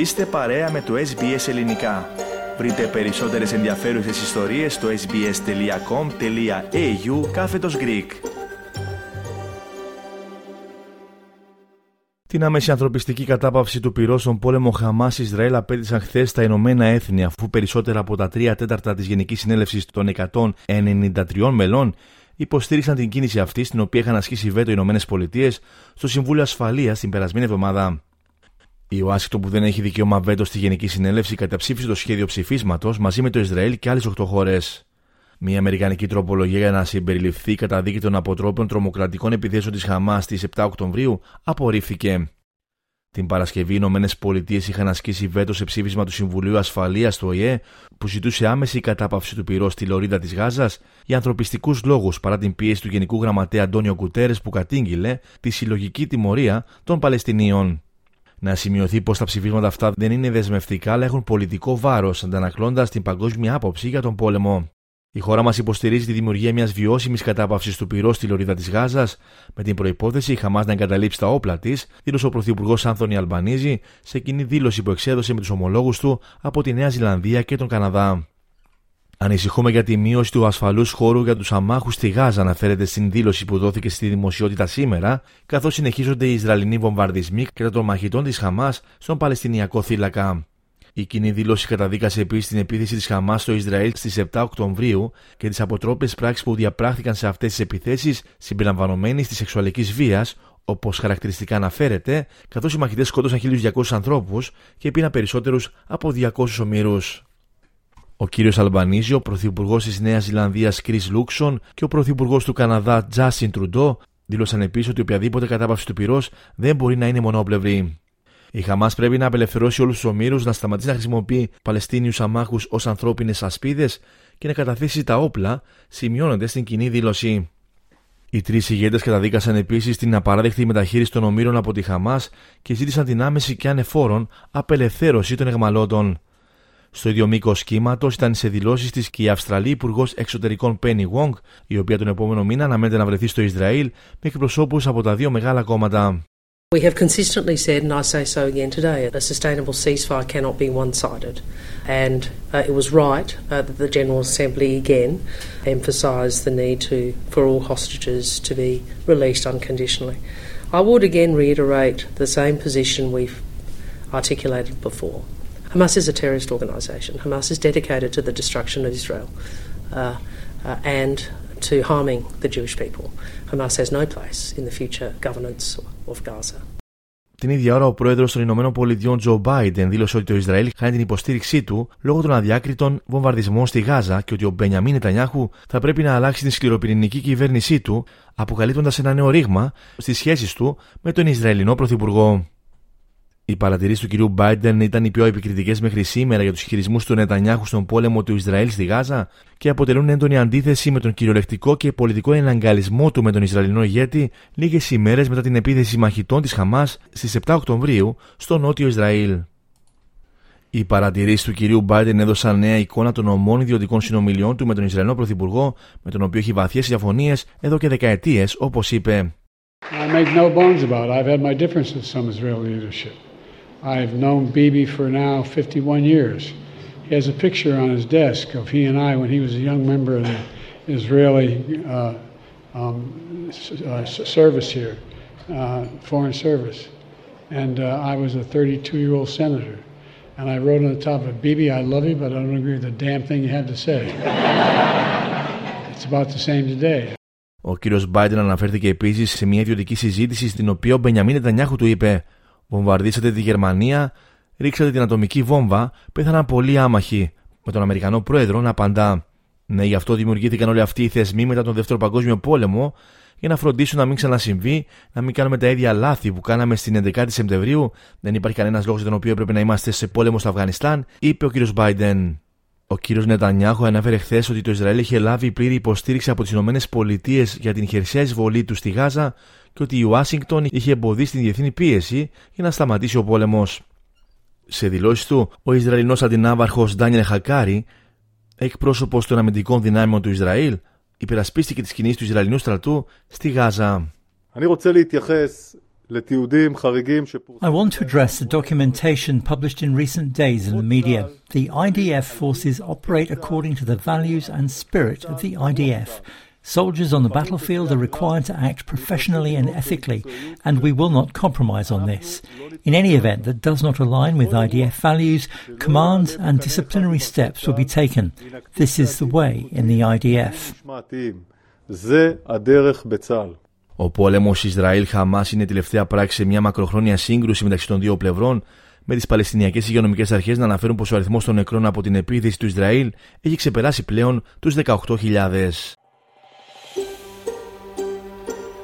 Είστε παρέα με το SBS Ελληνικά. Βρείτε περισσότερες ενδιαφέρουσες ιστορίες στο sbs.com.au κάθετος Greek. Την άμεση ανθρωπιστική κατάπαυση του πυρός στον πόλεμο Χαμάς Ισραήλ απέτησαν χθες τα Ηνωμένα Έθνη αφού περισσότερα από τα 3 τέταρτα της Γενικής Συνέλευσης των 193 μελών υποστήριξαν την κίνηση αυτή, στην οποία είχαν ασκήσει βέτο οι Ηνωμένες Πολιτείες στο Συμβούλιο Ασφαλείας την περασμένη εβδομάδα. Η Ουάσιγκτον, που δεν έχει δικαίωμα βέτο στη Γενική Συνέλευση, καταψήφισε το σχέδιο ψηφίσματος μαζί με το Ισραήλ και άλλες 8 χώρες. Μια Αμερικανική τροπολογία για να συμπεριληφθεί κατά δίκη των αποτρόπων τρομοκρατικών επιθέσεων της Χαμάς στις 7 Οκτωβρίου απορρίφθηκε. Την Παρασκευή, οι Ηνωμένες Πολιτείες είχαν ασκήσει βέτο σε ψήφισμα του Συμβουλίου Ασφαλείας του ΟΗΕ που ζητούσε άμεση κατάπαυση του πυρός στη λωρίδα της Γάζας για ανθρωπιστικούς λόγους παρά την πίεση του Γενικού Γραμματέα Αντώνιο Κουτέρες που κατήγγειλε τη συλλογική τιμωρία των Παλαιστινίων. Να σημειωθεί πως τα ψηφίσματα αυτά δεν είναι δεσμευτικά αλλά έχουν πολιτικό βάρος, αντανακλώντας την παγκόσμια άποψη για τον πόλεμο. Η χώρα μας υποστηρίζει τη δημιουργία μιας βιώσιμης κατάπαυσης του πυρός στη λωρίδα της Γάζας, με την προπόθεση η Χαμάς να εγκαταλείψει τα όπλα της, δήλωσε ο Πρωθυπουργός Άνθονι Αλμπανίζη σε κοινή δήλωση που εξέδωσε με τους ομολόγους του από τη Νέα Ζηλανδία και τον Καναδά. Ανησυχούμε για τη μείωση του ασφαλούς χώρου για τους αμάχους στη Γάζα, αναφέρεται στην δήλωση που δόθηκε στη δημοσιότητα σήμερα, καθώς συνεχίζονται οι Ισραηλινοί βομβαρδισμοί κατά των μαχητών της Χαμάς στον Παλαιστινιακό θύλακα. Η κοινή δήλωση καταδίκασε επίσης την επίθεση της Χαμάς στο Ισραήλ στις 7 Οκτωβρίου και τις αποτρόπες πράξεις που διαπράχθηκαν σε αυτές τις επιθέσεις συμπεριλαμβανομένης της σεξουαλικής βίας, όπως χαρακτηριστικά αναφέρεται, καθώς οι μαχητές σκότωσαν 1.200 ανθρώπους και πήραν περισσότερους από 200 ομήρους. Ο κύριος Αλμπανίζη, ο πρωθυπουργός της Νέας Ζηλανδίας Κρι Λούξον και ο πρωθυπουργός του Καναδά Τζάσιν Τρουντό δήλωσαν επίσης ότι οποιαδήποτε κατάπαυση του πυρός δεν μπορεί να είναι μονόπλευρη. Η Χαμάς πρέπει να απελευθερώσει όλους τους ομήρους, να σταματήσει να χρησιμοποιεί Παλαιστίνιους αμάχους ως ανθρώπινες ασπίδες και να καταθέσει τα όπλα, σημειώνονται στην κοινή δήλωση. Οι τρεις ηγέτες καταδίκασαν επίσης την απαράδεκτη μεταχείριση των ομήρων από τη Χαμάς και ζήτησαν την άμεση και ανεφόρον απελευθέρωση των εγμαλώτων. Στο ίδιο μήκο κύματο ήταν σε δηλώσει τη και η Αυστραλή Υπουργό Εξωτερικών Penny Wong, η οποία τον επόμενο μήνα αναμένεται να βρεθεί στο Ισραήλ με εκπροσώπου από τα δύο μεγάλα κόμματα. We have consistently said, and I say so again today, a sustainable ceasefire cannot be one sided. And uh, it was right uh, that the General Assembly again emphasised the need to, for all hostages to be released unconditionally. I would again reiterate the same position we've articulated before. Hamas is a terrorist organisation. Hamas is dedicated to the destruction of Israel uh, uh, and to harming the Jewish people. Hamas has no place in the future governance of Gaza. Την ίδια ώρα, ο πρόεδρος των Ηνωμένων Πολιτειών, Τζο Μπάιντεν, δήλωσε ότι το Ισραήλ χάνει την υποστήριξή του λόγω των αδιάκριτων βομβαρδισμών στη Γάζα και ότι ο Μπενιαμίν Νετανιάχου θα πρέπει να αλλάξει την σκληροπυρηνική κυβέρνησή του, αποκαλύπτοντας ένα νέο ρήγμα στις σχέσεις του με τον Ισραηλινό Πρωθυπουργό. Οι παρατηρήσεις του κ. Μπάιντεν ήταν οι πιο επικριτικές μέχρι σήμερα για τους χειρισμούς του Νετανιάχου στον πόλεμο του Ισραήλ στη Γάζα και αποτελούν έντονη αντίθεση με τον κυριολεκτικό και πολιτικό εναγκαλισμό του με τον Ισραηλινό ηγέτη λίγες ημέρες μετά την επίθεση μαχητών της Χαμάς στις 7 Οκτωβρίου στο νότιο Ισραήλ. Οι παρατηρήσεις του κυρίου Μπάιντεν έδωσαν νέα εικόνα των ομών ιδιωτικών συνομιλιών του με τον Ισραηλινό Πρωθυπουργό, με τον οποίο έχει βαθιές διαφωνίες εδώ και δεκαετίες, όπως είπε. I make no bones about it. I've had my differences with some Israeli leadership. I've known Bibi for now 51 years. He has a picture on his desk of he and I when he was a young member of the Israeli uh, um, uh, service here, uh, Foreign Service. And uh, I was a 32 year old senator. And I wrote on the top of Bibi, I love you, but I don't agree with the damn thing you had to say. it's about the same today. Ο κύριος Biden αναφέρθηκε επίσης σε μια ιδιωτική συζήτηση στην οποία ο Μπενιαμίν Νετανιάχου του είπε Βομβαρδίσατε τη Γερμανία, ρίξατε την ατομική βόμβα, πέθαναν πολλοί άμαχοι. Με τον Αμερικανό πρόεδρο να απαντά. Ναι, γι' αυτό δημιουργήθηκαν όλοι αυτοί οι θεσμοί μετά τον Δεύτερο Παγκόσμιο Πόλεμο, για να φροντίσουν να μην ξανασυμβεί, να μην κάνουμε τα ίδια λάθη που κάναμε στην 11η Σεπτεμβρίου. Δεν υπάρχει κανένας λόγος για τον οποίο έπρεπε να είμαστε σε πόλεμο στο Αφγανιστάν, είπε ο κ. Μπάιντεν. Ο κ. Νετανιάχου ανέφερε χθες ότι το Ισραήλ είχε λάβει πλήρη υποστήριξη από τις ΗΠΑ για την χερσαία εισβολή του στη Γάζα και ότι η Ουάσιγκτον είχε εμποδίσει την διεθνή πίεση για να σταματήσει ο πόλεμος. Σε δηλώσεις του, ο Ισραηλινός αντινάβαρχος Ντάνιελ Χακάρη, εκπρόσωπος των αμυντικών δυνάμεων του Ισραήλ, υπερασπίστηκε τις κινήσεις του Ισραηλινού στρατού στη Γάζα. I want to address the documentation published in recent days in the media. The IDF forces operate according to the values and spirit of the IDF. Soldiers on the battlefield are required to act professionally and ethically, and we will not compromise on this. In any event that does not align with IDF values, commands and disciplinary steps will be taken. This is the way in the IDF. Ο πόλεμο Ισραήλ-Χαμά είναι η τελευταία πράξη σε μια μακροχρόνια σύγκρουση μεταξύ των δύο πλευρών, με τι Παλαιστινιακέ υγειονομικέ αρχέ να αναφέρουν πω ο αριθμό των νεκρών από την επίθεση του Ισραήλ έχει ξεπεράσει πλέον του 18.000.